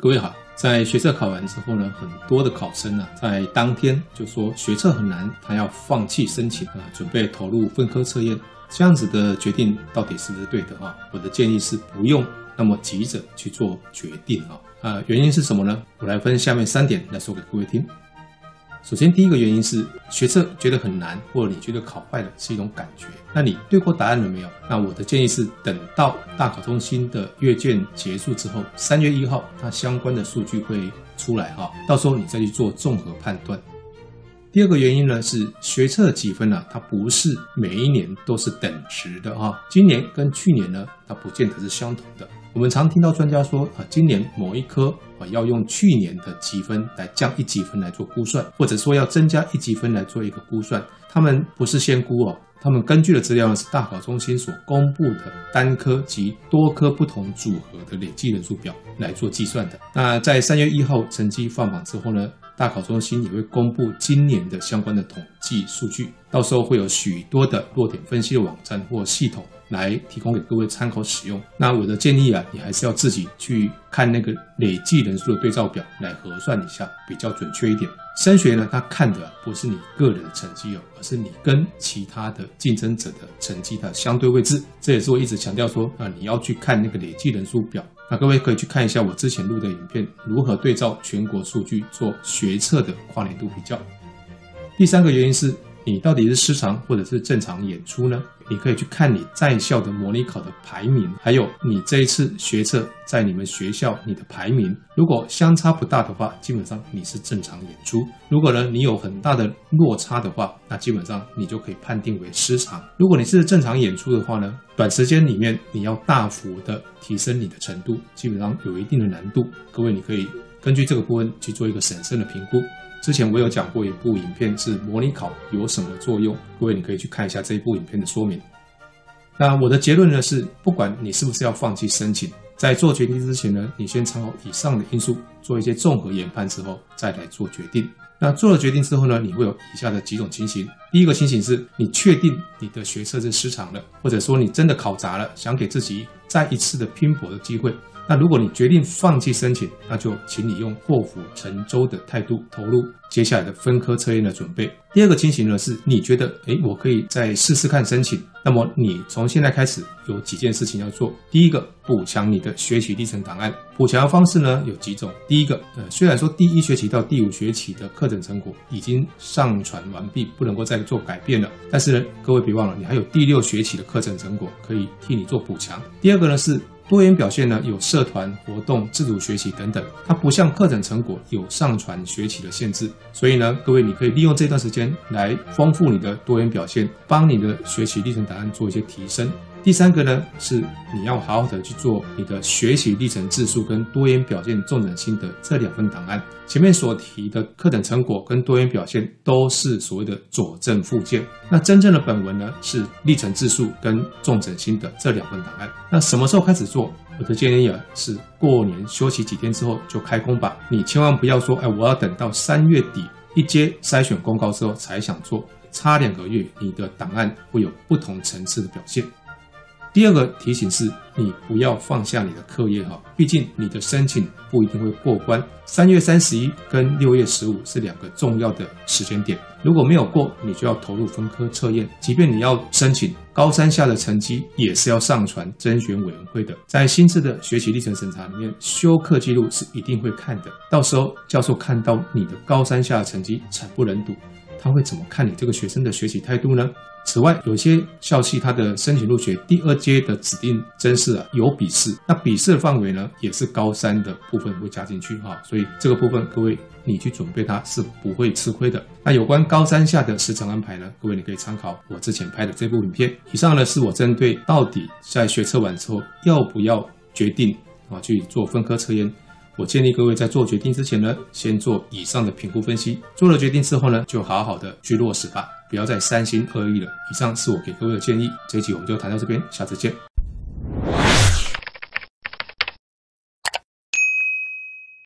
各位好，在学测考完之后呢，很多的考生呢，在当天就说学测很难，他要放弃申请啊，准备投入分科测验。这样子的决定到底是不是对的啊？我的建议是不用那么急着去做决定啊。啊，原因是什么呢？我来分下面三点来说给各位听。首先，第一个原因是学测觉得很难，或者你觉得考坏了是一种感觉。那你对过答案了没有？那我的建议是，等到大考中心的阅卷结束之后，三月一号它相关的数据会出来哈，到时候你再去做综合判断。第二个原因呢是学测几分呢、它不是每一年都是等值的哈，今年跟去年呢，它不见得是相同的。我们常听到专家说啊，今年某一科啊要用去年的积分来降一级分来做估算，或者说要增加一级分来做一个估算。他们不是先估哦，他们根据的资料呢是大考中心所公布的单科及多科不同组合的累计人数表来做计算的。那在三月一号成绩放榜之后呢，大考中心也会公布今年的相关的统计数据，到时候会有许多的弱点分析的网站或系统来提供给各位参考使用。那我的建议啊，你还是要自己去看那个累计人数的对照表来核算一下，比较准确一点。升学呢，他看的不是你个人的成绩哦，而是你跟其他的竞争者的成绩的相对位置。这也是我一直强调说啊，你要去看那个累计人数表。那各位可以去看一下我之前录的影片，如何对照全国数据做学测的跨年度比较。第三个原因是你到底是失常或者是正常演出呢？你可以去看你在校的模拟考的排名，还有你这一次学测在你们学校你的排名，如果相差不大的话，基本上你是正常演出；如果呢你有很大的落差的话，那基本上你就可以判定为失常。如果你是正常演出的话呢，短时间里面你要大幅的提升你的程度，基本上有一定的难度。各位你可以根据这个部分去做一个审慎的评估。之前我有讲过一部影片，是模拟考有什么作用，各位你可以去看一下这一部影片的说明。那我的结论呢是，不管你是不是要放弃申请，在做决定之前呢，你先参考以上的因素，做一些综合研判之后，再来做决定。那做了决定之后呢，你会有以下的几种情形：第一个情形是你确定你的学测是失常了，或者说你真的考砸了，想给自己再一次的拼搏的机会。那如果你决定放弃申请，那就请你用破釜沉舟的态度投入接下来的分科测验的准备。第二个情形呢，是你觉得，诶，我可以再试试看申请。那么你从现在开始有几件事情要做。第一个，补强你的学习历程档案。补强方式呢有几种。第一个，呃，虽然说第一学期到第五学期的课程成果已经上传完毕，不能够再做改变了，但是呢，各位别忘了，你还有第六学期的课程成果可以替你做补强。第二个呢是。多元表现呢，有社团活动、自主学习等等，它不像课程成果有上传学期的限制，所以呢，各位你可以利用这段时间来丰富你的多元表现，帮你的学习历程档案做一些提升。第三个呢，是你要好好的去做你的学习历程自述跟多元表现重整心得这两份档案。前面所提的课程成果跟多元表现都是所谓的佐证附件，那真正的本文呢，是历程自述跟重整心得这两份档案。那什么时候开始做？我的建议啊，是过年休息几天之后就开工吧。你千万不要说，哎，我要等到三月底一接筛选公告之后才想做，差两个月，你的档案会有不同层次的表现。第二个提醒是，你不要放下你的课业哈，毕竟你的申请不一定会过关。三月三十一跟六月十五是两个重要的时间点，如果没有过，你就要投入分科测验。即便你要申请高三下的成绩，也是要上传甄选委员会的。在新制的学习历程审查里面，修课记录是一定会看的。到时候教授看到你的高三下的成绩惨不忍睹，他会怎么看你这个学生的学习态度呢？此外，有些校系它的申请入学第二阶的指定甄试啊有笔试，那笔试的范围呢也是高三的部分会加进去哈，所以这个部分各位你去准备它是不会吃亏的。那有关高三下的时程安排呢，各位你可以参考我之前拍的这部影片。以上呢是我针对到底在学测完之后要不要决定啊去做分科测验。我建议各位在做决定之前呢，先做以上的评估分析。做了决定之后呢，就好好的去落实吧，不要再三心二意了。以上是我给各位的建议。这一集我们就谈到这边，下次见。